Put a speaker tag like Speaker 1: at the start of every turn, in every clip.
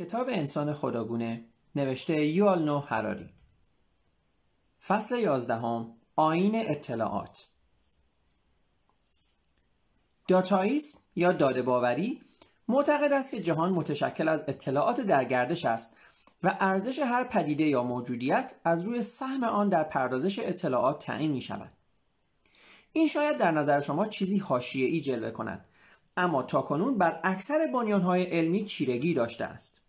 Speaker 1: کتاب انسان خداگونه نوشته یوال نو هراری فصل یازدهم آین اطلاعات داتاییسم یا داده باوری معتقد است که جهان متشکل از اطلاعات در گردش است و ارزش هر پدیده یا موجودیت از روی سهم آن در پردازش اطلاعات تعیین می شود. این شاید در نظر شما چیزی حاشیه‌ای جلوه کند اما تاکنون بر اکثر بنیانهای علمی چیرگی داشته است.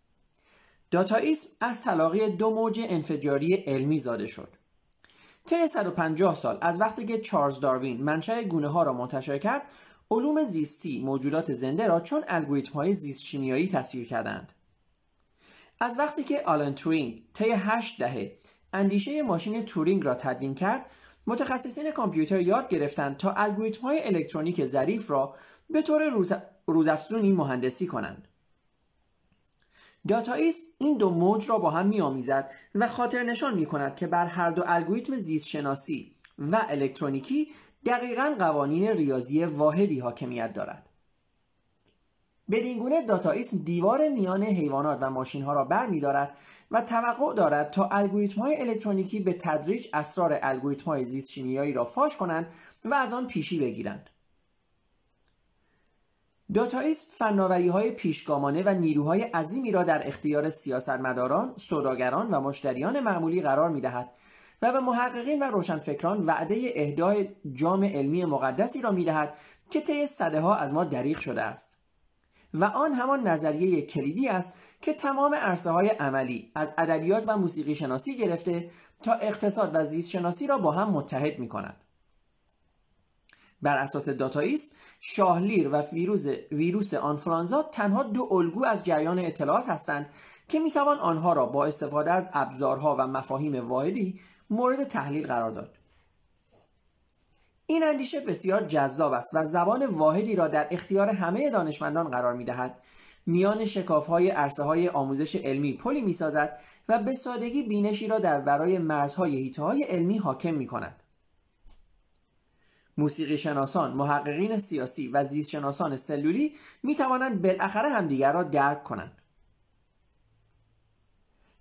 Speaker 1: داتاییسم از تلاقی دو موج انفجاری علمی زاده شد. طی 150 سال از وقتی که چارلز داروین منشأ گونه ها را منتشر کرد علوم زیستی موجودات زنده را چون الگوریتم های زیست شیمیایی تصویر کردند از وقتی که آلن تورینگ طی 8 دهه اندیشه ماشین تورینگ را تدوین کرد متخصصین کامپیوتر یاد گرفتند تا الگوریتم های الکترونیک ظریف را به طور روز... روزافزونی مهندسی کنند داتاییسم این دو موج را با هم میآمیزد و خاطر نشان می کند که بر هر دو الگوریتم زیست شناسی و الکترونیکی دقیقا قوانین ریاضی واحدی حاکمیت دارد. بدین گونه داتاییسم دیوار میان حیوانات و ماشین ها را بر می دارد و توقع دارد تا الگوریتم های الکترونیکی به تدریج اسرار الگوریتم های زیست شیمیایی را فاش کنند و از آن پیشی بگیرند. داتاییسم فناوری های پیشگامانه و نیروهای عظیمی را در اختیار سیاستمداران، سوداگران و مشتریان معمولی قرار می دهد و به محققین و روشنفکران وعده اهدای جام علمی مقدسی را می دهد که طی صده ها از ما دریغ شده است. و آن همان نظریه کلیدی است که تمام عرصه های عملی از ادبیات و موسیقی شناسی گرفته تا اقتصاد و زیست شناسی را با هم متحد می کند. بر اساس داتاییسم شاهلیر و ویروس, ویروس آنفرانزا تنها دو الگو از جریان اطلاعات هستند که می‌توان آنها را با استفاده از ابزارها و مفاهیم واحدی مورد تحلیل قرار داد این اندیشه بسیار جذاب است و زبان واحدی را در اختیار همه دانشمندان قرار می دهد میان شکاف های عرصه های آموزش علمی پلی می سازد و به سادگی بینشی را در برای مرزهای هیته های علمی حاکم می کند. موسیقی شناسان، محققین سیاسی و زیست شناسان سلولی می توانند بالاخره همدیگر را درک کنند.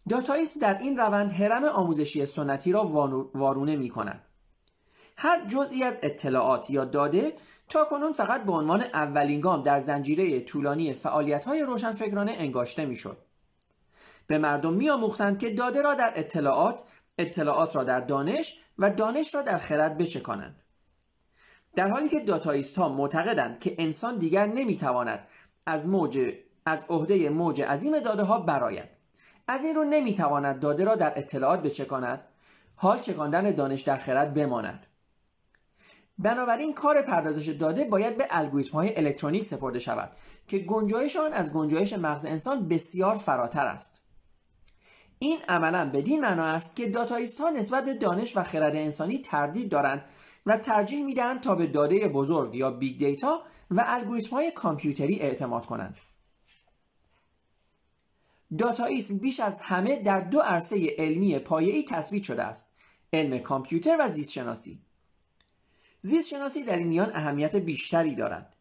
Speaker 1: داتاییسم در این روند حرم آموزشی سنتی را وارونه می کند. هر جزئی از اطلاعات یا داده تا کنون فقط به عنوان اولین گام در زنجیره طولانی فعالیت های روشنفکرانه انگاشته می شد. به مردم می آموختند که داده را در اطلاعات، اطلاعات را در دانش و دانش را در خرد بچکانند. در حالی که داتاییست ها معتقدند که انسان دیگر نمی‌تواند از موج از عهده موج عظیم داده ها براید از این رو نمی‌تواند داده را در اطلاعات بچکاند حال چکاندن دانش در خرد بماند. بنابراین کار پردازش داده باید به الگوریتم های الکترونیک سپرده شود که گنجایش آن از گنجایش مغز انسان بسیار فراتر است. این عملا بدین معنا است که داتاییست ها نسبت به دانش و خرد انسانی تردید دارند و ترجیح می‌دهند تا به داده بزرگ یا big data و الگوریتم های کامپیوتری اعتماد کنند. داتاییسم بیش از همه در دو عرصه علمی پایه‌ای تثبیت شده است علم کامپیوتر و زیست شناسی زیست شناسی در این میان اهمیت بیشتری دارد.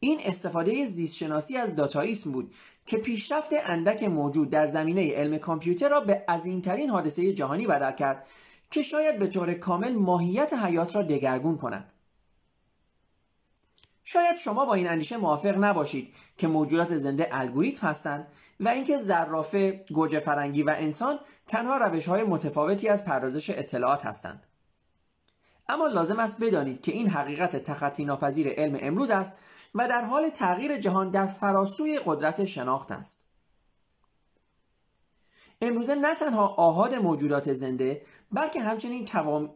Speaker 1: این استفاده زیست شناسی از داتاییسم بود که پیشرفت اندک موجود در زمینه علم کامپیوتر را به عظیمترین حادثه جهانی بدل کرد که شاید به طور کامل ماهیت حیات را دگرگون کند شاید شما با این اندیشه موافق نباشید که موجودات زنده الگوریتم هستند و اینکه زرافه، گوجه فرنگی و انسان تنها روش های متفاوتی از پردازش اطلاعات هستند. اما لازم است بدانید که این حقیقت تخطی ناپذیر علم امروز است و در حال تغییر جهان در فراسوی قدرت شناخت است. امروزه نه تنها آهاد موجودات زنده بلکه همچنین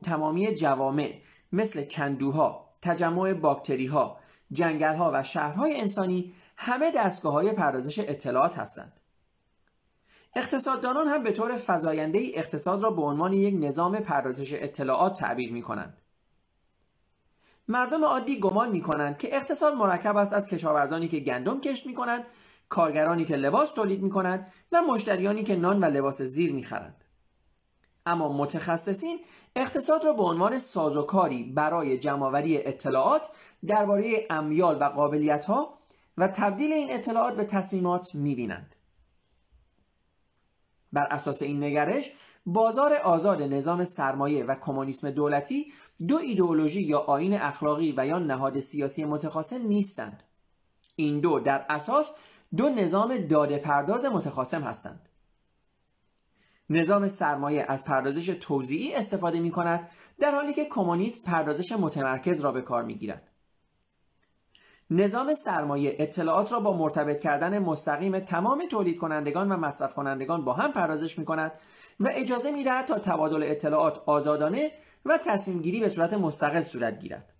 Speaker 1: تمامی جوامع مثل کندوها، تجمع باکتری ها، جنگل ها و شهرهای انسانی همه دستگاه های پردازش اطلاعات هستند. اقتصاددانان هم به طور فضاینده اقتصاد را به عنوان یک نظام پردازش اطلاعات تعبیر می کنند. مردم عادی گمان می کنند که اقتصاد مرکب است از کشاورزانی که گندم کشت می کنند، کارگرانی که لباس تولید می کنند و مشتریانی که نان و لباس زیر می خرند. اما متخصصین اقتصاد را به عنوان سازوکاری برای جمعآوری اطلاعات درباره امیال و قابلیت ها و تبدیل این اطلاعات به تصمیمات می‌بینند. بر اساس این نگرش بازار آزاد نظام سرمایه و کمونیسم دولتی دو ایدئولوژی یا آین اخلاقی و یا نهاد سیاسی متخاصم نیستند. این دو در اساس دو نظام داده پرداز متخاصم هستند. نظام سرمایه از پردازش توزیعی استفاده می کند در حالی که کمونیسم پردازش متمرکز را به کار می گیرد. نظام سرمایه اطلاعات را با مرتبط کردن مستقیم تمام تولید کنندگان و مصرف کنندگان با هم پردازش می کند و اجازه می دهد تا تبادل اطلاعات آزادانه و تصمیم گیری به صورت مستقل صورت گیرد.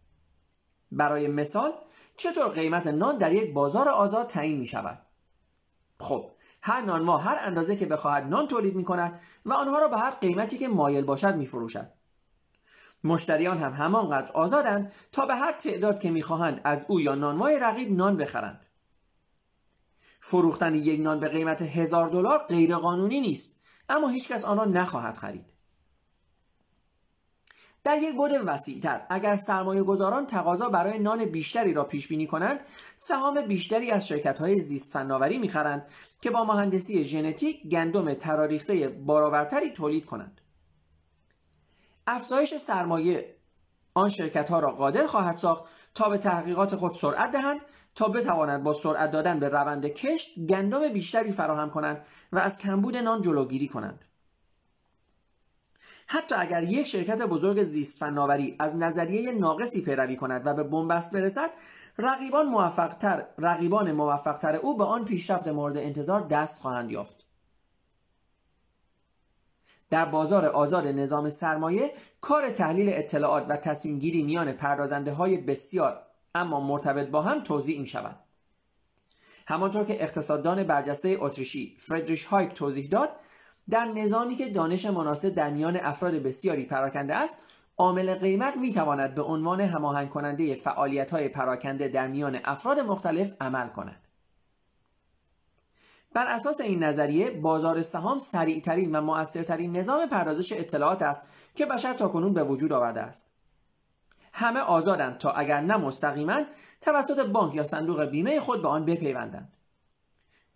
Speaker 1: برای مثال چطور قیمت نان در یک بازار آزاد تعیین می شود؟ خب هر نانوا هر اندازه که بخواهد نان تولید می کند و آنها را به هر قیمتی که مایل باشد می فروشد. مشتریان هم همانقدر آزادند تا به هر تعداد که می‌خواهند از او یا نانوای رقیب نان بخرند. فروختن یک نان به قیمت هزار دلار غیرقانونی نیست اما هیچکس آن را نخواهد خرید. در یک بود وسیعتر. اگر سرمایه گذاران تقاضا برای نان بیشتری را پیش بینی کنند سهام بیشتری از شرکت های زیست فناوری می‌خرند که با مهندسی ژنتیک گندم تراریخته بارآورتری تولید کنند. افزایش سرمایه آن شرکت ها را قادر خواهد ساخت تا به تحقیقات خود سرعت دهند تا بتوانند با سرعت دادن به روند کشت گندم بیشتری فراهم کنند و از کمبود نان جلوگیری کنند. حتی اگر یک شرکت بزرگ زیست فناوری از نظریه ناقصی پیروی کند و به بنبست برسد رقیبان موفقتر رقیبان موفقتر او به آن پیشرفت مورد انتظار دست خواهند یافت در بازار آزاد نظام سرمایه کار تحلیل اطلاعات و تصمیم گیری میان پردازنده های بسیار اما مرتبط با هم توضیح می شود. همانطور که اقتصاددان برجسته اتریشی فردریش هایک توضیح داد در نظامی که دانش مناسب در میان افراد بسیاری پراکنده است عامل قیمت می تواند به عنوان هماهنگ کننده فعالیت های پراکنده در میان افراد مختلف عمل کند. بر اساس این نظریه بازار سهام سریعترین و مؤثرترین نظام پردازش اطلاعات است که بشر تاکنون به وجود آورده است. همه آزادند تا اگر نه مستقیما توسط بانک یا صندوق بیمه خود به آن بپیوندند.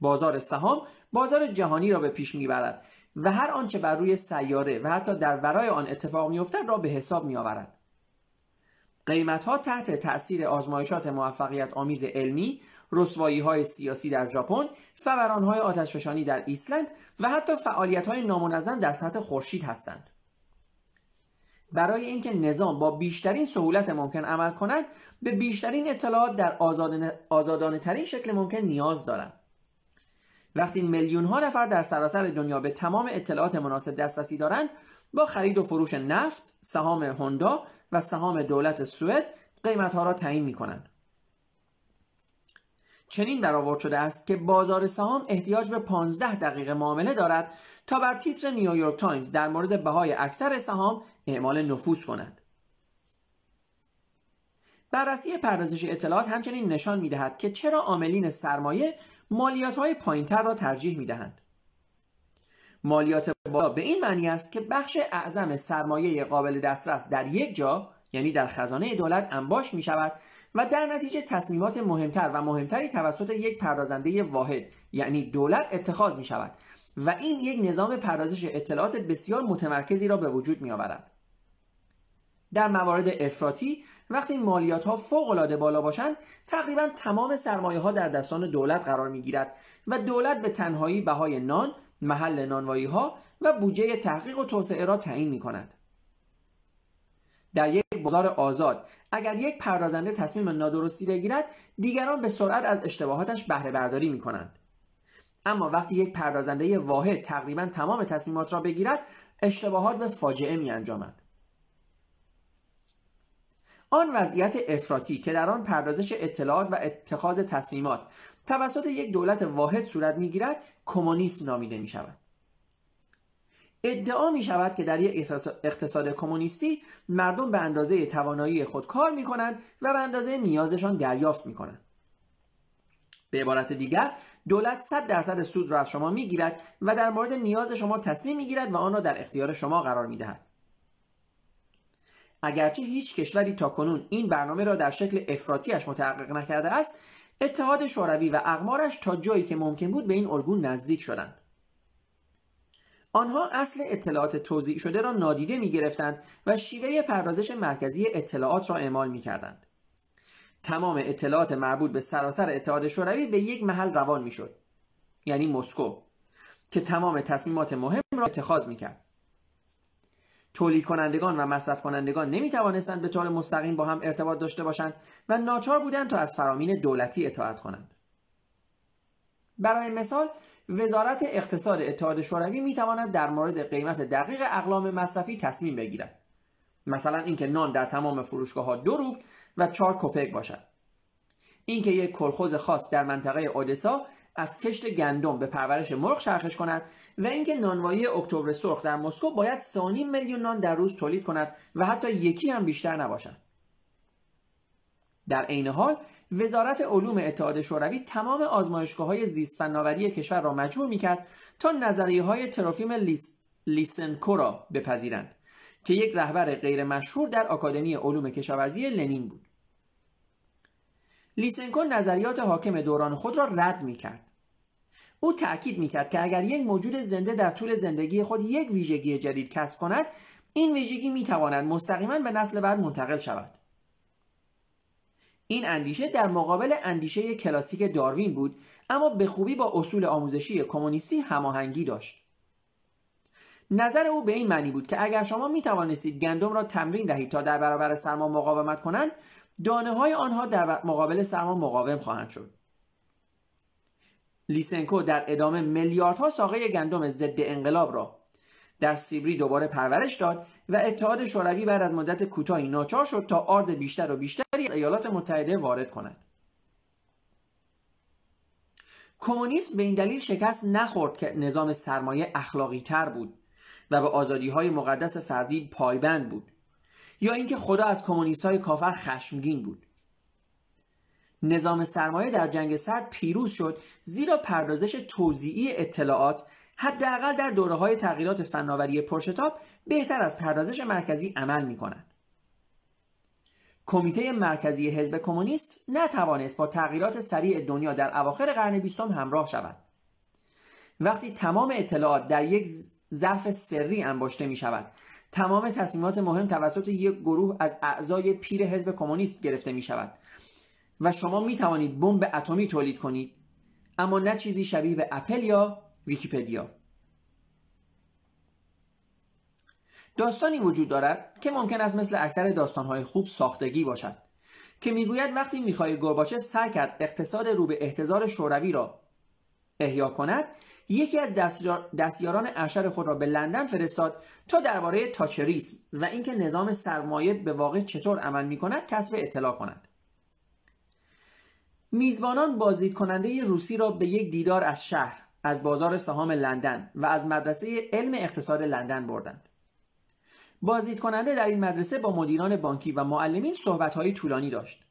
Speaker 1: بازار سهام بازار جهانی را به پیش می‌برد و هر آنچه بر روی سیاره و حتی در ورای آن اتفاق میافتد را به حساب میآورد قیمت ها تحت تأثیر آزمایشات موفقیت آمیز علمی، رسوایی های سیاسی در ژاپن، فوران های آتشفشانی در ایسلند و حتی فعالیت های نامنظم در سطح خورشید هستند. برای اینکه نظام با بیشترین سهولت ممکن عمل کند به بیشترین اطلاعات در آزادانه ترین شکل ممکن نیاز دارند. وقتی میلیون ها نفر در سراسر دنیا به تمام اطلاعات مناسب دسترسی دارند با خرید و فروش نفت، سهام هوندا و سهام دولت سوئد قیمت ها را تعیین می کنند. چنین برآورد شده است که بازار سهام احتیاج به 15 دقیقه معامله دارد تا بر تیتر نیویورک تایمز در مورد بهای اکثر سهام اعمال نفوذ کند. بررسی پردازش اطلاعات همچنین نشان می دهد که چرا عاملین سرمایه مالیات های پایینتر را ترجیح می دهند. مالیات بالا به این معنی است که بخش اعظم سرمایه قابل دسترس در یک جا یعنی در خزانه دولت انباش می شود و در نتیجه تصمیمات مهمتر و مهمتری توسط یک پردازنده واحد یعنی دولت اتخاذ می شود و این یک نظام پردازش اطلاعات بسیار متمرکزی را به وجود می آورد. در موارد افراطی وقتی مالیات ها فوق العاده بالا باشند تقریبا تمام سرمایه ها در دستان دولت قرار می گیرد و دولت به تنهایی بهای نان محل نانوایی ها و بودجه تحقیق و توسعه را تعیین می کند. در یک بازار آزاد اگر یک پردازنده تصمیم نادرستی بگیرد دیگران به سرعت از اشتباهاتش بهره برداری می کنند. اما وقتی یک پردازنده واحد تقریبا تمام تصمیمات را بگیرد اشتباهات به فاجعه می انجامد. آن وضعیت افراطی که در آن پردازش اطلاعات و اتخاذ تصمیمات توسط یک دولت واحد صورت می‌گیرد کمونیسم نامیده می شود ادعا می شود که در یک اقتصاد کمونیستی مردم به اندازه توانایی خود کار می کنند و به اندازه نیازشان دریافت می کنند. به عبارت دیگر دولت 100 درصد سود را از شما می گیرد و در مورد نیاز شما تصمیم می گیرد و آن را در اختیار شما قرار می دهد. اگرچه هیچ کشوری تا کنون این برنامه را در شکل افراطیش متحقق نکرده است اتحاد شوروی و اقمارش تا جایی که ممکن بود به این الگو نزدیک شدند آنها اصل اطلاعات توضیح شده را نادیده می گرفتند و شیوه پردازش مرکزی اطلاعات را اعمال می کردند. تمام اطلاعات مربوط به سراسر اتحاد شوروی به یک محل روان می شد. یعنی مسکو که تمام تصمیمات مهم را اتخاذ می کرد. تولید کنندگان و مصرف کنندگان نمی توانستند به طور مستقیم با هم ارتباط داشته باشند و ناچار بودند تا از فرامین دولتی اطاعت کنند. برای مثال وزارت اقتصاد اتحاد شوروی می تواند در مورد قیمت دقیق اقلام مصرفی تصمیم بگیرد. مثلا اینکه نان در تمام فروشگاه ها دو روبل و چهار کپک باشد. اینکه یک کلخوز خاص در منطقه اودسا از کشت گندم به پرورش مرغ شرخش کند و اینکه نانوایی اکتبر سرخ در مسکو باید 3.5 میلیون نان در روز تولید کند و حتی یکی هم بیشتر نباشد در عین حال وزارت علوم اتحاد شوروی تمام آزمایشگاه های زیست فناوری کشور را مجبور می‌کرد تا نظریه های تروفیم لیس... لیسنکو را بپذیرند که یک رهبر غیر مشهور در آکادمی علوم کشاورزی لنین بود لیسنکو نظریات حاکم دوران خود را رد می کرد. او تأکید می کرد که اگر یک موجود زنده در طول زندگی خود یک ویژگی جدید کسب کند این ویژگی می تواند مستقیما به نسل بعد منتقل شود. این اندیشه در مقابل اندیشه کلاسیک داروین بود اما به خوبی با اصول آموزشی کمونیستی هماهنگی داشت. نظر او به این معنی بود که اگر شما می توانستید گندم را تمرین دهید تا در برابر سرما مقاومت کنند دانه های آنها در مقابل سرما مقاوم خواهند شد لیسنکو در ادامه میلیاردها ساقه گندم ضد انقلاب را در سیبری دوباره پرورش داد و اتحاد شوروی بعد از مدت کوتاهی ناچار شد تا آرد بیشتر و بیشتری از ایالات متحده وارد کند. کمونیسم به این دلیل شکست نخورد که نظام سرمایه اخلاقی تر بود و به آزادی های مقدس فردی پایبند بود یا اینکه خدا از کمونیست های کافر خشمگین بود. نظام سرمایه در جنگ سرد پیروز شد زیرا پردازش توزیعی اطلاعات حداقل در دوره های تغییرات فناوری پرشتاب بهتر از پردازش مرکزی عمل می کنند. کمیته مرکزی حزب کمونیست نتوانست با تغییرات سریع دنیا در اواخر قرن بیستم همراه شود. وقتی تمام اطلاعات در یک ظرف سری انباشته می شود تمام تصمیمات مهم توسط یک گروه از اعضای پیر حزب کمونیست گرفته می شود و شما می توانید بمب اتمی تولید کنید. اما نه چیزی شبیه به اپل یا ویکیپدیا. داستانی وجود دارد که ممکن است مثل اکثر داستانهای خوب ساختگی باشد که می‌گوید وقتی میخای گورباچف سعی کرد اقتصاد رو به احتضار شوروی را احیا کند یکی از دستیاران ارشد خود را به لندن فرستاد تا درباره تاچریسم و اینکه نظام سرمایه به واقع چطور عمل می کند کسب اطلاع کند. میزبانان بازدید کننده روسی را به یک دیدار از شهر از بازار سهام لندن و از مدرسه علم اقتصاد لندن بردند. بازدید کننده در این مدرسه با مدیران بانکی و معلمین صحبت‌های طولانی داشت.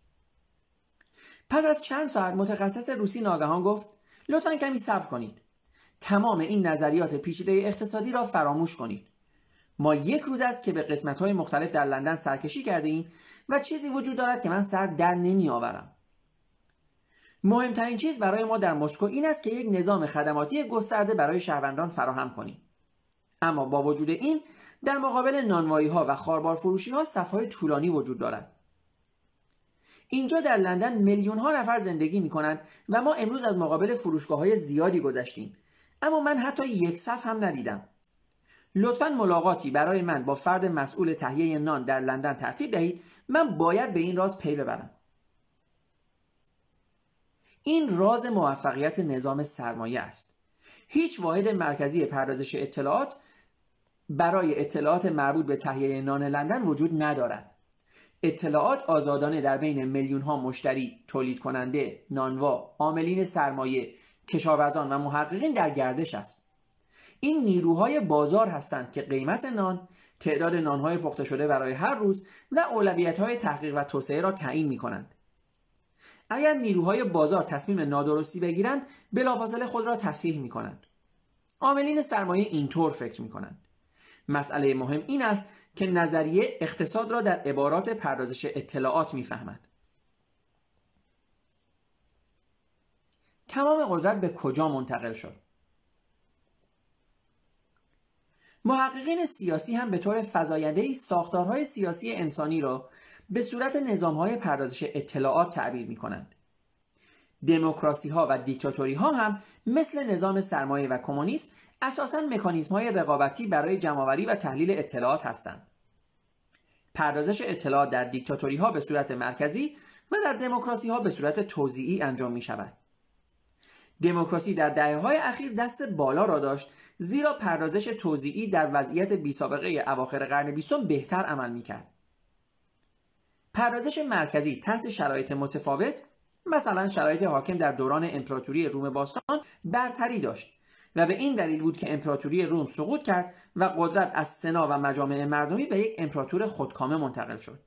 Speaker 1: پس از چند ساعت متخصص روسی ناگهان گفت لطفا کمی صبر کنید. تمام این نظریات پیچیده اقتصادی را فراموش کنید. ما یک روز است که به قسمت های مختلف در لندن سرکشی کرده ایم و چیزی وجود دارد که من سر در نمی آورم مهمترین چیز برای ما در مسکو این است که یک نظام خدماتی گسترده برای شهروندان فراهم کنیم. اما با وجود این در مقابل نانوایی ها و خاربار فروشی ها صفهای طولانی وجود دارد. اینجا در لندن میلیون ها نفر زندگی می کنند و ما امروز از مقابل فروشگاه های زیادی گذشتیم. اما من حتی یک صف هم ندیدم. لطفا ملاقاتی برای من با فرد مسئول تهیه نان در لندن ترتیب دهید. من باید به این راز پی ببرم. این راز موفقیت نظام سرمایه است. هیچ واحد مرکزی پردازش اطلاعات برای اطلاعات مربوط به تهیه نان لندن وجود ندارد. اطلاعات آزادانه در بین میلیون ها مشتری، تولید کننده، نانوا، عاملین سرمایه، کشاورزان و محققین در گردش است. این نیروهای بازار هستند که قیمت نان تعداد نانهای پخته شده برای هر روز و اولویت های تحقیق و توسعه را تعیین می کنند. اگر نیروهای بازار تصمیم نادرستی بگیرند بلافاصله خود را تصحیح می کنند. عاملین سرمایه اینطور فکر می کنند. مسئله مهم این است که نظریه اقتصاد را در عبارات پردازش اطلاعات می‌فهمد. تمام قدرت به کجا منتقل شد محققین سیاسی هم به طور فزایندهای ساختارهای سیاسی انسانی را به صورت نظامهای پردازش اطلاعات تعبیر می کنند. دموکراسی ها و دیکتاتوری ها هم مثل نظام سرمایه و کمونیسم اساسا مکانیزم های رقابتی برای جمعآوری و تحلیل اطلاعات هستند. پردازش اطلاعات در دیکتاتوری ها به صورت مرکزی و در دموکراسی ها به صورت توزیعی انجام می شود. دموکراسی در دهه های اخیر دست بالا را داشت زیرا پردازش توزیعی در وضعیت بی سابقه اواخر قرن بیستم بهتر عمل می کرد. پردازش مرکزی تحت شرایط متفاوت مثلا شرایط حاکم در دوران امپراتوری روم باستان برتری داشت و به این دلیل بود که امپراتوری روم سقوط کرد و قدرت از سنا و مجامع مردمی به یک امپراتور خودکامه منتقل شد.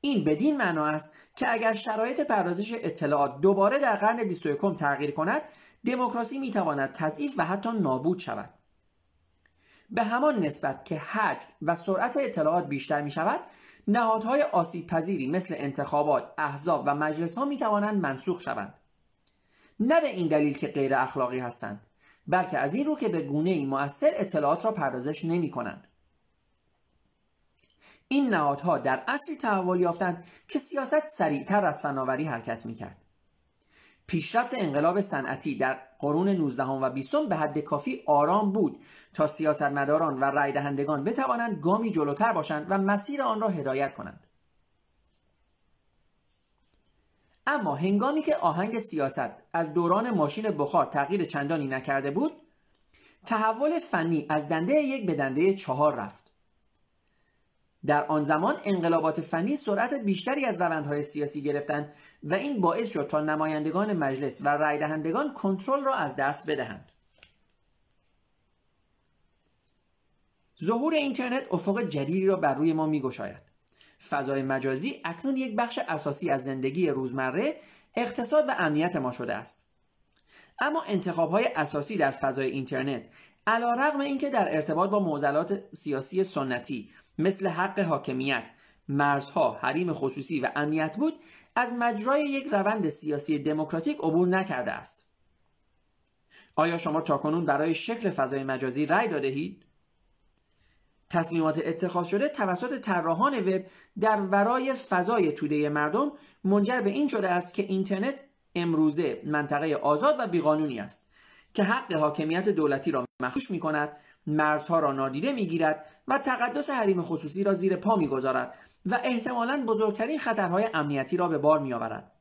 Speaker 1: این بدین معنا است که اگر شرایط پردازش اطلاعات دوباره در قرن 21 تغییر کند دموکراسی می‌تواند تضعیف و حتی نابود شود. به همان نسبت که حجم و سرعت اطلاعات بیشتر می شود نهادهای آسیب پذیری مثل انتخابات، احزاب و مجلس ها می توانند منسوخ شوند. نه به این دلیل که غیر اخلاقی هستند بلکه از این رو که به گونه ای مؤثر اطلاعات را پردازش نمی کنند. این نهادها در اصلی تحول یافتند که سیاست سریعتر از فناوری حرکت می کرد. پیشرفت انقلاب صنعتی در قرون 19 و 20 به حد کافی آرام بود تا سیاستمداران و رای دهندگان بتوانند گامی جلوتر باشند و مسیر آن را هدایت کنند. اما هنگامی که آهنگ سیاست از دوران ماشین بخار تغییر چندانی نکرده بود تحول فنی از دنده یک به دنده چهار رفت. در آن زمان انقلابات فنی سرعت بیشتری از روندهای سیاسی گرفتند و این باعث شد تا نمایندگان مجلس و رای دهندگان کنترل را از دست بدهند. ظهور اینترنت افق جدیدی را بر روی ما میگشاید. فضای مجازی اکنون یک بخش اساسی از زندگی روزمره، اقتصاد و امنیت ما شده است. اما انتخاب های اساسی در فضای اینترنت علا رقم اینکه در ارتباط با معضلات سیاسی سنتی مثل حق حاکمیت، مرزها، حریم خصوصی و امنیت بود از مجرای یک روند سیاسی دموکراتیک عبور نکرده است. آیا شما تاکنون برای شکل فضای مجازی رأی داده اید؟ تصمیمات اتخاذ شده توسط طراحان وب در ورای فضای توده مردم منجر به این شده است که اینترنت امروزه منطقه آزاد و بیقانونی است که حق حاکمیت دولتی را مخوش می کند مرزها را نادیده می‌گیرد و تقدس حریم خصوصی را زیر پا می‌گذارد و احتمالا بزرگترین خطرهای امنیتی را به بار میآورد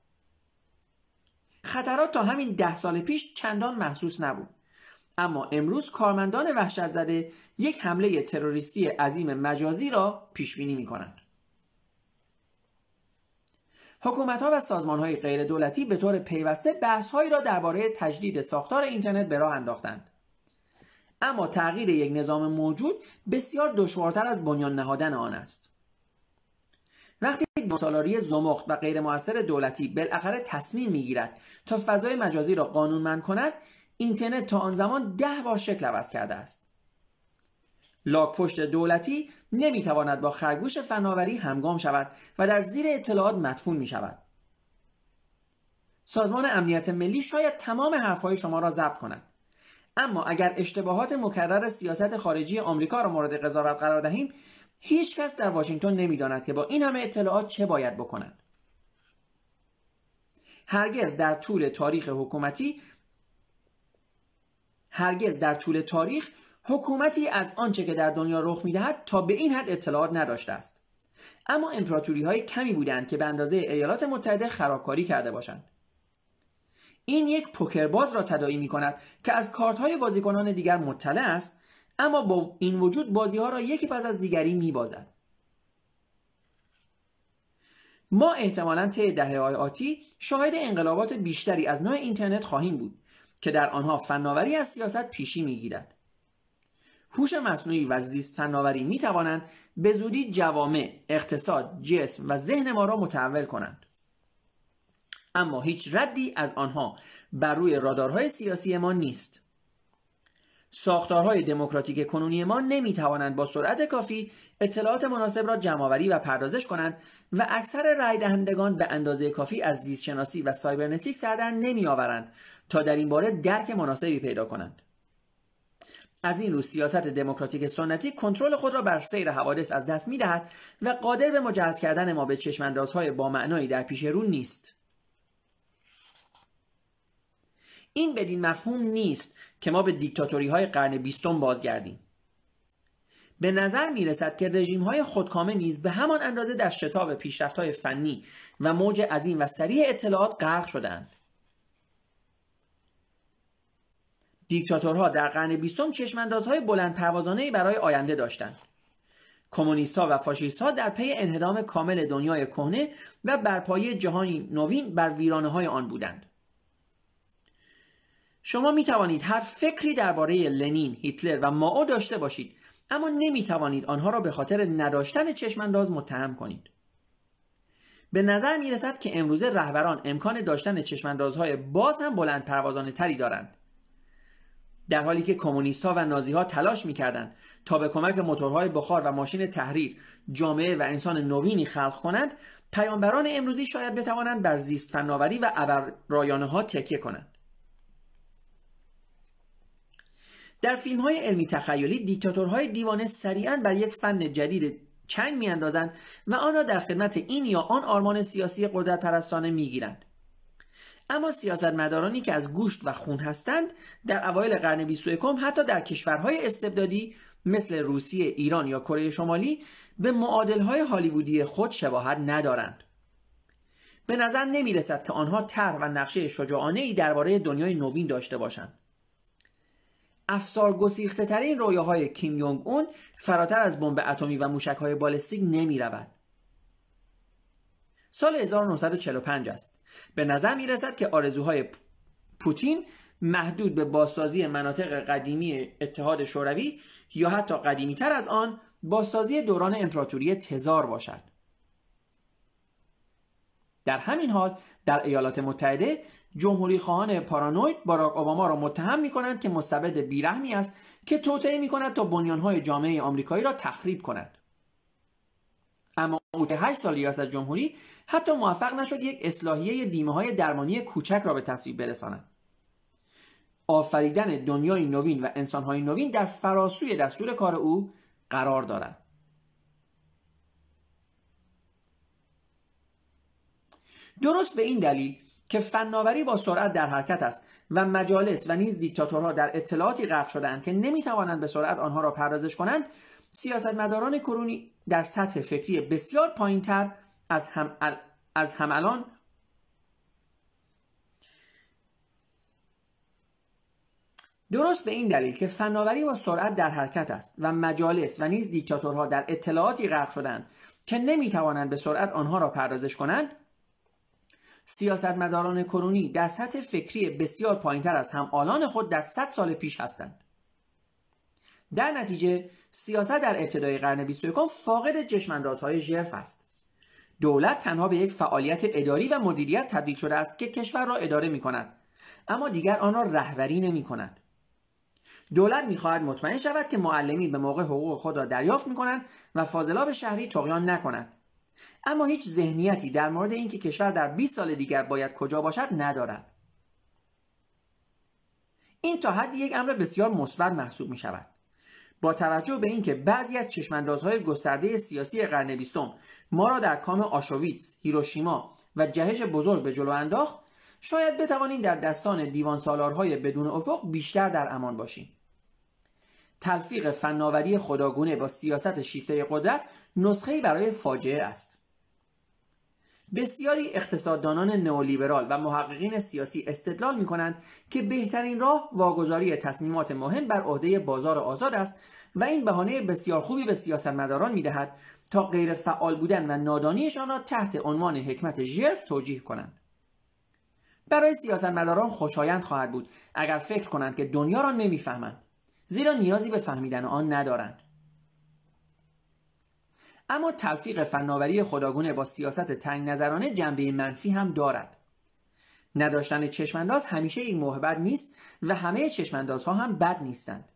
Speaker 1: خطرات تا همین ده سال پیش چندان محسوس نبود اما امروز کارمندان وحشت زده یک حمله تروریستی عظیم مجازی را پیش بینی می کنند. حکومت ها و سازمان های غیر دولتی به طور پیوسته بحث هایی را درباره تجدید ساختار اینترنت به راه انداختند. اما تغییر یک نظام موجود بسیار دشوارتر از بنیان نهادن آن است. وقتی سالاری زمخت و غیر موثر دولتی بالاخره تصمیم می‌گیرد تا فضای مجازی را قانونمند کند اینترنت تا آن زمان ده بار شکل عوض کرده است. لاک پشت دولتی نمی‌تواند با خرگوش فناوری همگام شود و در زیر اطلاعات مدفون می شود. سازمان امنیت ملی شاید تمام حرفهای شما را ضبط کند. اما اگر اشتباهات مکرر سیاست خارجی آمریکا را مورد قضاوت قرار دهیم هیچ کس در واشنگتن نمی‌داند که با این همه اطلاعات چه باید بکنند. هرگز در طول تاریخ حکومتی هرگز در طول تاریخ حکومتی از آنچه که در دنیا رخ می‌دهد تا به این حد اطلاعات نداشته است. اما امپراتوری های کمی بودند که به اندازه ایالات متحده خرابکاری کرده باشند. این یک پوکرباز را تداعی می کند که از کارت های بازیکنان دیگر مطلع است اما با این وجود بازی ها را یکی پس از دیگری می بازد. ما احتمالا طی دهه های آتی شاهد انقلابات بیشتری از نوع اینترنت خواهیم بود که در آنها فناوری از سیاست پیشی می‌گیرد. هوش مصنوعی و زیست فناوری می توانند به زودی جوامع، اقتصاد، جسم و ذهن ما را متحول کنند. اما هیچ ردی از آنها بر روی رادارهای سیاسی ما نیست. ساختارهای دموکراتیک کنونی ما نمی توانند با سرعت کافی اطلاعات مناسب را جمعآوری و پردازش کنند و اکثر رای دهندگان به اندازه کافی از زیستشناسی و سایبرنتیک سردر نمی آورند تا در این باره درک مناسبی پیدا کنند. از این رو سیاست دموکراتیک سنتی کنترل خود را بر سیر حوادث از دست می‌دهد و قادر به مجهز کردن ما به چشماندازهای با معنایی در پیش رو نیست. این بدین مفهوم نیست که ما به دیکتاتوری های قرن بیستم بازگردیم. به نظر می رسد که رژیم های خودکامه نیز به همان اندازه در شتاب پیشرفت های فنی و موج عظیم و سریع اطلاعات غرق شدند دیکتاتورها در قرن بیستم چشماندازهای بلند پروازانه برای آینده داشتند. کمونیست و فاشیست ها در پی انهدام کامل دنیای کهنه و برپایی جهانی نوین بر ویرانه های آن بودند. شما می توانید هر فکری درباره لنین، هیتلر و ماو داشته باشید اما نمی توانید آنها را به خاطر نداشتن چشمانداز متهم کنید. به نظر می رسد که امروزه رهبران امکان داشتن چشماندازهای باز هم بلند پروازانه تری دارند. در حالی که کمونیست ها و نازی ها تلاش می کردند تا به کمک موتورهای بخار و ماشین تحریر جامعه و انسان نوینی خلق کنند پیامبران امروزی شاید بتوانند بر زیست فناوری و ابر رایانه ها تکیه کنند در فیلم های علمی تخیلی دیکتاتورهای دیوانه سریعا بر یک فن جدید چنگ میاندازند و آن را در خدمت این یا آن آرمان سیاسی قدرت پرستانه می‌گیرند اما سیاستمدارانی که از گوشت و خون هستند در اوایل قرن 21 حتی در کشورهای استبدادی مثل روسیه، ایران یا کره شمالی به معادلهای هالیوودی خود شباهت ندارند. به نظر نمی رسد که آنها طرح و نقشه شجاعانه ای درباره دنیای نوین داشته باشند. افسار گسیخته ترین رویاهای کیم یونگ اون فراتر از بمب اتمی و موشک های بالستیک نمی رود. سال 1945 است. به نظر می رسد که آرزوهای پوتین محدود به بازسازی مناطق قدیمی اتحاد شوروی یا حتی قدیمی تر از آن بازسازی دوران امپراتوری تزار باشد. در همین حال در ایالات متحده جمهوری خواهان پارانوید باراک اوباما را متهم می کنند که مستبد بیرحمی است که توطئه می کند تا بنیانهای جامعه آمریکایی را تخریب کند. اما او که 8 سال ریاست جمهوری حتی موفق نشد یک اصلاحیه بیمه های درمانی کوچک را به تصویب برساند. آفریدن دنیای نوین و انسانهای نوین در فراسوی دستور کار او قرار دارد. درست به این دلیل که فناوری با سرعت در حرکت است و مجالس و نیز دیکتاتورها در اطلاعاتی غرق شدهاند که نمی‌توانند به سرعت آنها را پردازش کنند سیاستمداران کرونی در سطح فکری بسیار پایینتر از هم, از هم الان درست به این دلیل که فناوری با سرعت در حرکت است و مجالس و نیز دیکتاتورها در اطلاعاتی غرق شدند که نمی‌توانند به سرعت آنها را پردازش کنند سیاستمداران کرونی در سطح فکری بسیار پایینتر از هم آلان خود در 100 سال پیش هستند. در نتیجه سیاست در ابتدای قرن 21 فاقد چشماندازهای ژرف است. دولت تنها به یک فعالیت اداری و مدیریت تبدیل شده است که کشور را اداره می کند اما دیگر آن را رهبری نمی کند دولت می‌خواهد مطمئن شود که معلمین به موقع حقوق خود را دریافت می کنند و فاضلاب شهری تقیان نکنند اما هیچ ذهنیتی در مورد اینکه کشور در 20 سال دیگر باید کجا باشد ندارد. این تا حدی یک امر بسیار مثبت محسوب می شود. با توجه به اینکه بعضی از چشماندازهای گسترده سیاسی قرن بیستم ما را در کام آشویتس، هیروشیما و جهش بزرگ به جلو انداخت شاید بتوانیم در دستان دیوان سالارهای بدون افق بیشتر در امان باشیم. تلفیق فناوری خداگونه با سیاست شیفته قدرت نسخه‌ای برای فاجعه است بسیاری اقتصاددانان نئولیبرال و محققین سیاسی استدلال می کنند که بهترین راه واگذاری تصمیمات مهم بر عهده بازار آزاد است و این بهانه بسیار خوبی به سیاستمداران می دهد تا غیر فعال بودن و نادانیشان را تحت عنوان حکمت ژرف توجیه کنند. برای سیاستمداران خوشایند خواهد بود اگر فکر کنند که دنیا را نمی‌فهمند زیرا نیازی به فهمیدن آن ندارند. اما تلفیق فناوری خداگونه با سیاست تنگ نظرانه جنبه منفی هم دارد. نداشتن چشمانداز همیشه این محبت نیست و همه چشماندازها هم بد نیستند.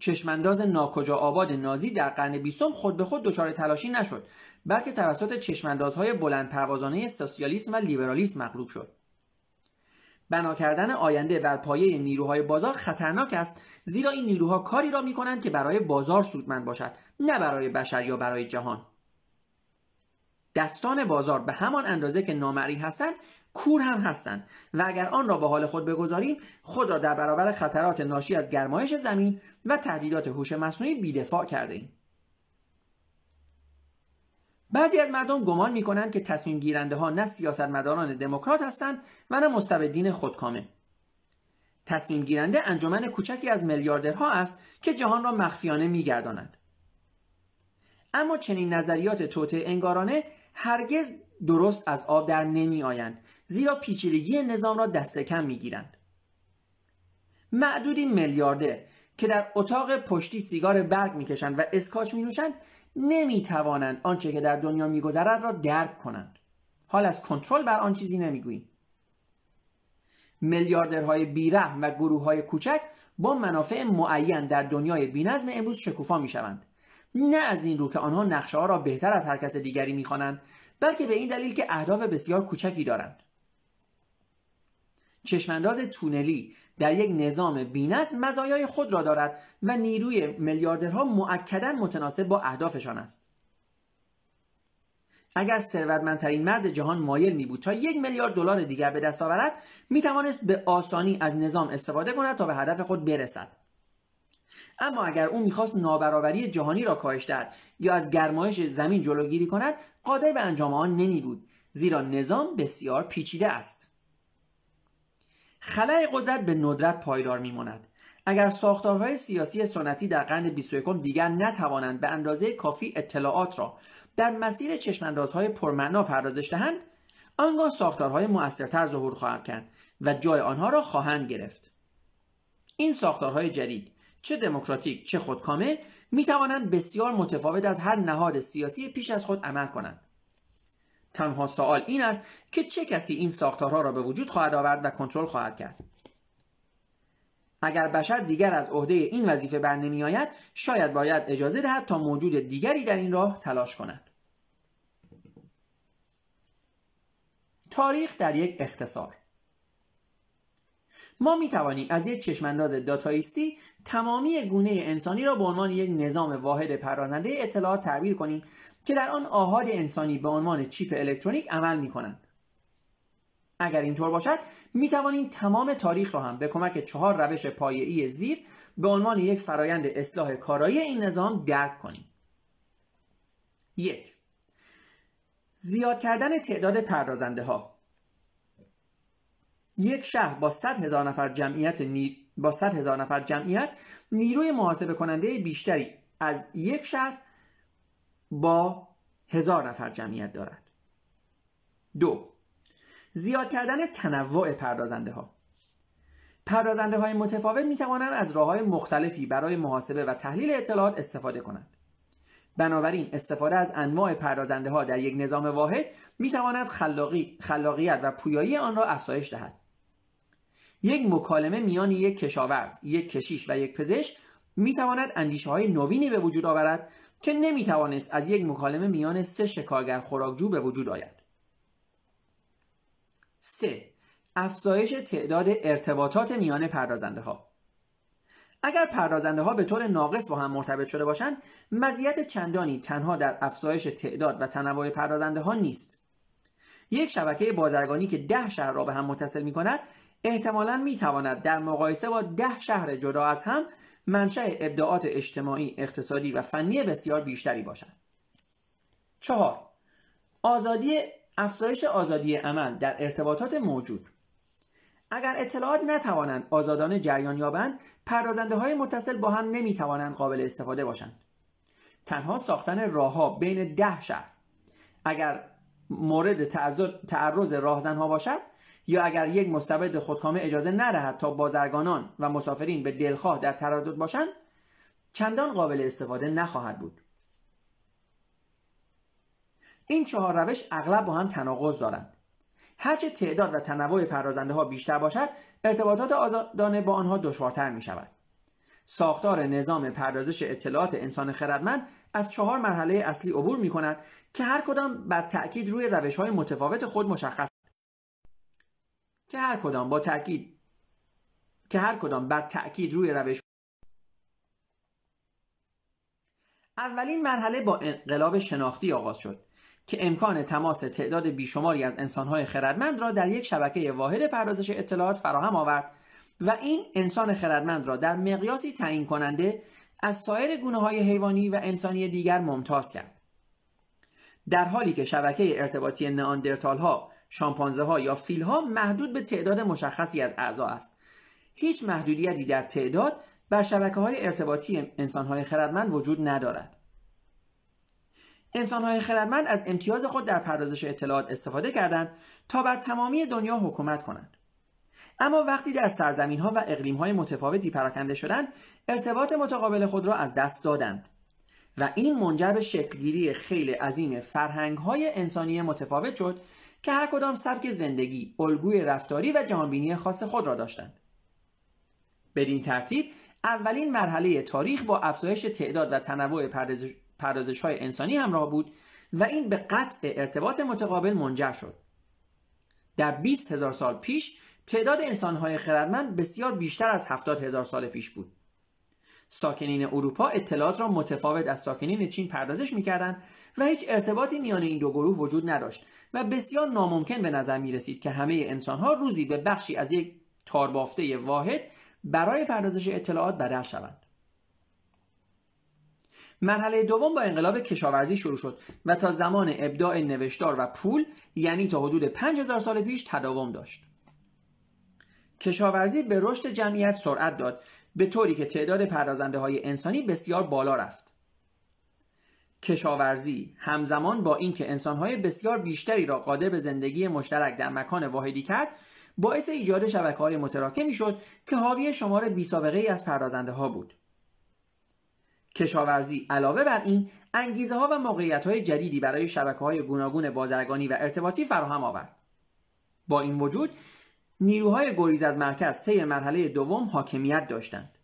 Speaker 1: چشمانداز ناکجا آباد نازی در قرن بیستم خود به خود دچار تلاشی نشد بلکه توسط چشماندازهای بلند پروازانه سوسیالیسم و لیبرالیسم مغلوب شد. بنا کردن آینده بر پایه نیروهای بازار خطرناک است زیرا این نیروها کاری را می کنند که برای بازار سودمند باشد نه برای بشر یا برای جهان دستان بازار به همان اندازه که نامری هستند کور هم هستند و اگر آن را به حال خود بگذاریم خود را در برابر خطرات ناشی از گرمایش زمین و تهدیدات هوش مصنوعی بیدفاع کرده ایم. بعضی از مردم گمان می کنند که تصمیم گیرنده ها نه سیاستمداران دموکرات هستند و نه مستبدین خودکامه. تصمیم گیرنده انجمن کوچکی از میلیاردرها است که جهان را مخفیانه میگردانند. اما چنین نظریات توطعه انگارانه هرگز درست از آب در نمی آیند زیرا پیچیدگی نظام را دست کم می گیرند. معدودی میلیاردر که در اتاق پشتی سیگار برگ می‌کشند و اسکاچ می نوشند نمی توانند آنچه که در دنیا میگذرد را درک کنند حال از کنترل بر آن چیزی نمی‌گوییم میلیاردرهای بیرحم و گروه های کوچک با منافع معین در دنیای بینظم امروز شکوفا می شوند. نه از این رو که آنها نقشه ها را بهتر از هر کس دیگری می خوانند بلکه به این دلیل که اهداف بسیار کوچکی دارند. چشمانداز تونلی در یک نظام بینظم مزایای خود را دارد و نیروی میلیاردرها معکدا متناسب با اهدافشان است. اگر ثروتمندترین مرد جهان مایل می بود تا یک میلیارد دلار دیگر به دست آورد می توانست به آسانی از نظام استفاده کند تا به هدف خود برسد. اما اگر او می‌خواست نابرابری جهانی را کاهش دهد یا از گرمایش زمین جلوگیری کند قادر به انجام آن نمی بود زیرا نظام بسیار پیچیده است. خلای قدرت به ندرت پایدار میماند. اگر ساختارهای سیاسی سنتی در قرن 21 دیگر نتوانند به اندازه کافی اطلاعات را در مسیر چشماندازهای پرمعنا پردازش دهند آنگاه ساختارهای مؤثرتر ظهور خواهد کرد و جای آنها را خواهند گرفت. این ساختارهای جدید چه دموکراتیک چه خودکامه می توانند بسیار متفاوت از هر نهاد سیاسی پیش از خود عمل کنند. تنها سوال این است که چه کسی این ساختارها را به وجود خواهد آورد و کنترل خواهد کرد؟ اگر بشر دیگر از عهده این وظیفه بر نمیآید شاید باید اجازه دهد تا موجود دیگری در این راه تلاش کند. تاریخ در یک اختصار. ما می توانیم از یک چشمانداز داتایستی تمامی گونه انسانی را به عنوان یک نظام واحد پردازنده اطلاعات تعبیر کنیم که در آن آهاد انسانی به عنوان چیپ الکترونیک عمل می کنند. اگر اینطور باشد می توانیم تمام تاریخ را هم به کمک چهار روش پایه‌ای زیر به عنوان یک فرایند اصلاح کارایی این نظام درک کنیم. یک زیاد کردن تعداد پردازنده ها یک شهر با 100 هزار نفر جمعیت نی... با 100 هزار نفر جمعیت نیروی محاسبه کننده بیشتری از یک شهر با هزار نفر جمعیت دارد. دو زیاد کردن تنوع پردازنده ها پردازنده های متفاوت می توانند از راه های مختلفی برای محاسبه و تحلیل اطلاعات استفاده کنند. بنابراین استفاده از انواع پردازنده ها در یک نظام واحد می تواند خلاقی، خلاقیت و پویایی آن را افزایش دهد. یک مکالمه میان یک کشاورز، یک کشیش و یک پزشک می تواند اندیشه های نوینی به وجود آورد که نمی توانست از یک مکالمه میان سه شکارگر خوراکجو به وجود آید. 3. افزایش تعداد ارتباطات میان پردازنده ها اگر پردازنده ها به طور ناقص با هم مرتبط شده باشند مزیت چندانی تنها در افزایش تعداد و تنوع پردازنده ها نیست یک شبکه بازرگانی که ده شهر را به هم متصل می کند احتمالا می تواند در مقایسه با ده شهر جدا از هم منشأ ابداعات اجتماعی، اقتصادی و فنی بسیار بیشتری باشد. چهار آزادی افزایش آزادی عمل در ارتباطات موجود. اگر اطلاعات نتوانند آزادانه جریان یابند پردازنده های متصل با هم نمی توانند قابل استفاده باشند. تنها ساختن راهها بین ده شهر. اگر مورد تعرض راهزنها باشد یا اگر یک مستبد خودکامه اجازه ندهد تا بازرگانان و مسافرین به دلخواه در تردد باشند چندان قابل استفاده نخواهد بود. این چهار روش اغلب با هم تناقض دارند. هرچه تعداد و تنوع پردازنده ها بیشتر باشد ارتباطات آزادانه با آنها دشوارتر می شود ساختار نظام پردازش اطلاعات انسان خردمند از چهار مرحله اصلی عبور می کند که هر کدام بر تأکید روی روش های متفاوت خود مشخص که هر کدام با تاکید که هر کدام بر تاکید روی روش اولین مرحله با انقلاب شناختی آغاز شد که امکان تماس تعداد بیشماری از انسانهای خردمند را در یک شبکه واحد پردازش اطلاعات فراهم آورد و این انسان خردمند را در مقیاسی تعیین کننده از سایر گونه های حیوانی و انسانی دیگر ممتاز کرد. در حالی که شبکه ارتباطی نئاندرتال ها، شامپانزه ها یا فیل ها محدود به تعداد مشخصی از اعضا است. هیچ محدودیتی در تعداد بر شبکه های ارتباطی انسان های خردمند وجود ندارد. انسان های خردمند از امتیاز خود در پردازش اطلاعات استفاده کردند تا بر تمامی دنیا حکومت کنند. اما وقتی در سرزمین ها و اقلیم های متفاوتی پراکنده شدند ارتباط متقابل خود را از دست دادند و این منجر به شکلگیری خیلی عظیم فرهنگ های انسانی متفاوت شد که هر کدام سبک زندگی، الگوی رفتاری و جهانبینی خاص خود را داشتند. بدین ترتیب اولین مرحله تاریخ با افزایش تعداد و تنوع پردازش های انسانی همراه بود و این به قطع ارتباط متقابل منجر شد. در 20 هزار سال پیش تعداد انسانهای خردمند بسیار بیشتر از 70 هزار سال پیش بود. ساکنین اروپا اطلاعات را متفاوت از ساکنین چین پردازش می‌کردند و هیچ ارتباطی میان این دو گروه وجود نداشت و بسیار ناممکن به نظر می رسید که همه انسانها روزی به بخشی از یک تاربافته واحد برای پردازش اطلاعات بدل شوند. مرحله دوم با انقلاب کشاورزی شروع شد و تا زمان ابداع نوشتار و پول یعنی تا حدود 5000 سال پیش تداوم داشت. کشاورزی به رشد جمعیت سرعت داد به طوری که تعداد پردازنده های انسانی بسیار بالا رفت. کشاورزی همزمان با اینکه انسانهای بسیار بیشتری را قادر به زندگی مشترک در مکان واحدی کرد باعث ایجاد شبکه های متراکمی شد که حاوی شمار بی سابقه ای از پردازنده ها بود. کشاورزی علاوه بر این انگیزه ها و موقعیت های جدیدی برای شبکه های گوناگون بازرگانی و ارتباطی فراهم آورد. با این وجود نیروهای گریز از مرکز طی مرحله دوم حاکمیت داشتند.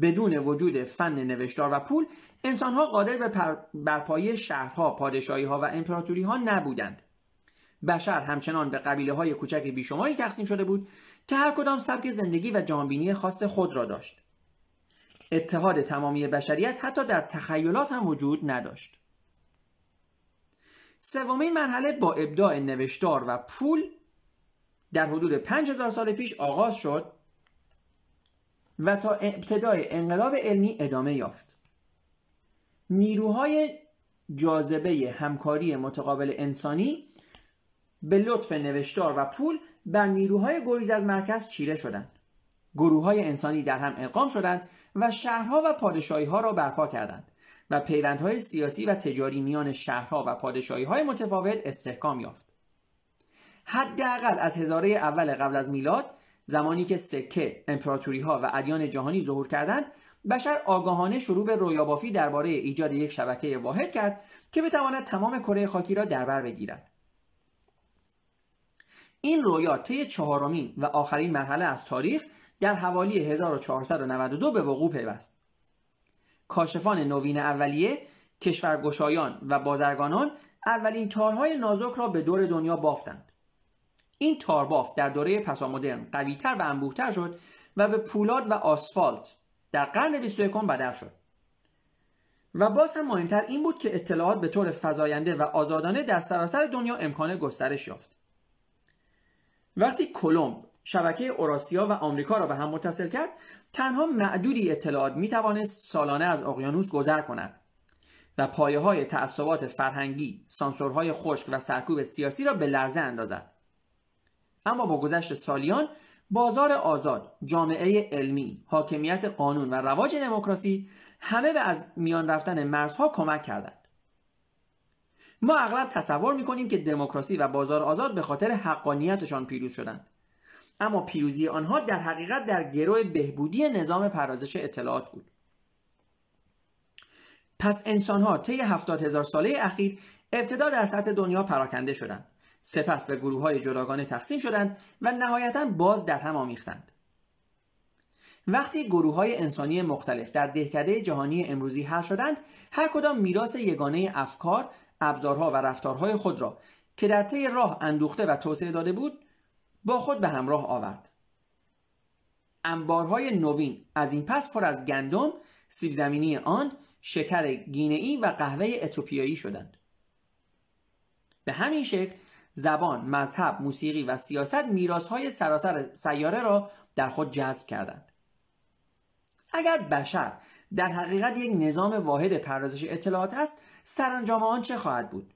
Speaker 1: بدون وجود فن نوشتار و پول انسانها قادر به برپایی شهرها، پادشاهی ها و امپراتوری ها نبودند. بشر همچنان به قبیله های کوچک بیشماری تقسیم شده بود که هر کدام سبک زندگی و جانبینی خاص خود را داشت. اتحاد تمامی بشریت حتی در تخیلات هم وجود نداشت. سومین مرحله با ابداع نوشتار و پول در حدود 5000 سال پیش آغاز شد و تا ابتدای انقلاب علمی ادامه یافت. نیروهای جاذبه همکاری متقابل انسانی به لطف نوشتار و پول بر نیروهای گریز از مرکز چیره شدند. گروه های انسانی در هم ادغام شدند و شهرها و پادشاهی ها را برپا کردند و پیوندهای سیاسی و تجاری میان شهرها و پادشاهی های متفاوت استحکام یافت. حداقل از هزاره اول قبل از میلاد زمانی که سکه، امپراتوری ها و ادیان جهانی ظهور کردند بشر آگاهانه شروع به رویابافی درباره ایجاد یک شبکه واحد کرد که بتواند تمام کره خاکی را در بر بگیرد. این رویا طی چهارمین و آخرین مرحله از تاریخ در حوالی 1492 به وقوع پیوست. کاشفان نوین اولیه کشورگشایان و بازرگانان اولین تارهای نازک را به دور دنیا بافتند. این تارباف در دوره پسامدرن قویتر و انبوهتر شد و به پولاد و آسفالت در قرن 21 بدل شد و باز هم مهمتر این بود که اطلاعات به طور فزاینده و آزادانه در سراسر دنیا امکان گسترش یافت وقتی کلمب شبکه اوراسیا و آمریکا را به هم متصل کرد تنها معدودی اطلاعات می توانست سالانه از اقیانوس گذر کند و پایه های تعصبات فرهنگی، سانسورهای خشک و سرکوب سیاسی را به لرزه اندازد. اما با گذشت سالیان بازار آزاد، جامعه علمی، حاکمیت قانون و رواج دموکراسی همه به از میان رفتن مرزها کمک کردند. ما اغلب تصور می‌کنیم که دموکراسی و بازار آزاد به خاطر حقانیتشان پیروز شدند. اما پیروزی آنها در حقیقت در گروه بهبودی نظام پردازش اطلاعات بود. پس انسانها طی هفتاد هزار ساله اخیر ابتدا در سطح دنیا پراکنده شدند. سپس به گروه های جداگانه تقسیم شدند و نهایتا باز در هم آمیختند. وقتی گروه های انسانی مختلف در دهکده جهانی امروزی حل شدند هر کدام میراث یگانه افکار، ابزارها و رفتارهای خود را که در طی راه اندوخته و توسعه داده بود با خود به همراه آورد انبارهای نوین از این پس پر از گندم سیب زمینی آن شکر گینه‌ای و قهوه اتوپیایی شدند به همین شکل زبان، مذهب، موسیقی و سیاست میراثهای سراسر سیاره را در خود جذب کردند. اگر بشر در حقیقت یک نظام واحد پردازش اطلاعات است، سرانجام آن چه خواهد بود؟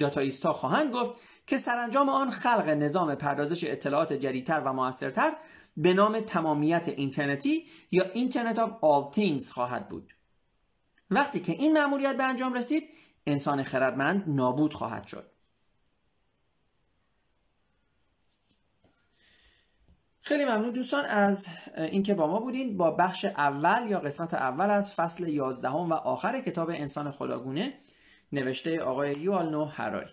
Speaker 1: داتاییست ها خواهند گفت که سرانجام آن خلق نظام پردازش اطلاعات جدیدتر و موثرتر به نام تمامیت اینترنتی یا اینترنت آف آل things خواهد بود. وقتی که این مأموریت به انجام رسید انسان خردمند نابود خواهد شد. خیلی ممنون دوستان از اینکه با ما بودین با بخش اول یا قسمت اول از فصل 11 و آخر کتاب انسان خداگونه نوشته آقای یوال نو هراری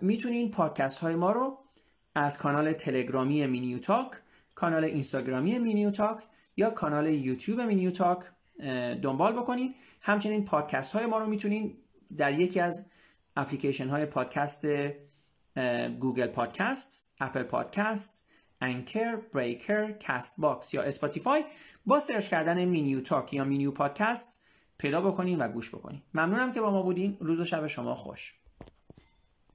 Speaker 1: می‌تونین پادکست های ما رو از کانال تلگرامی مینیو تاک کانال اینستاگرامی مینیو تاک یا کانال یوتیوب مینیو تاک دنبال بکنین. همچنین پادکست های ما رو می‌تونین در یکی از اپلیکیشن های پادکست Google Podcast Apple Podcast Anchor Breaker Castbox یا Spotify با search کردن مینیو تاک یا مینیو پادکست پیدا بکنین و گوش بکنین. ممنونم که با ما بودین. روز و شب شما خوش.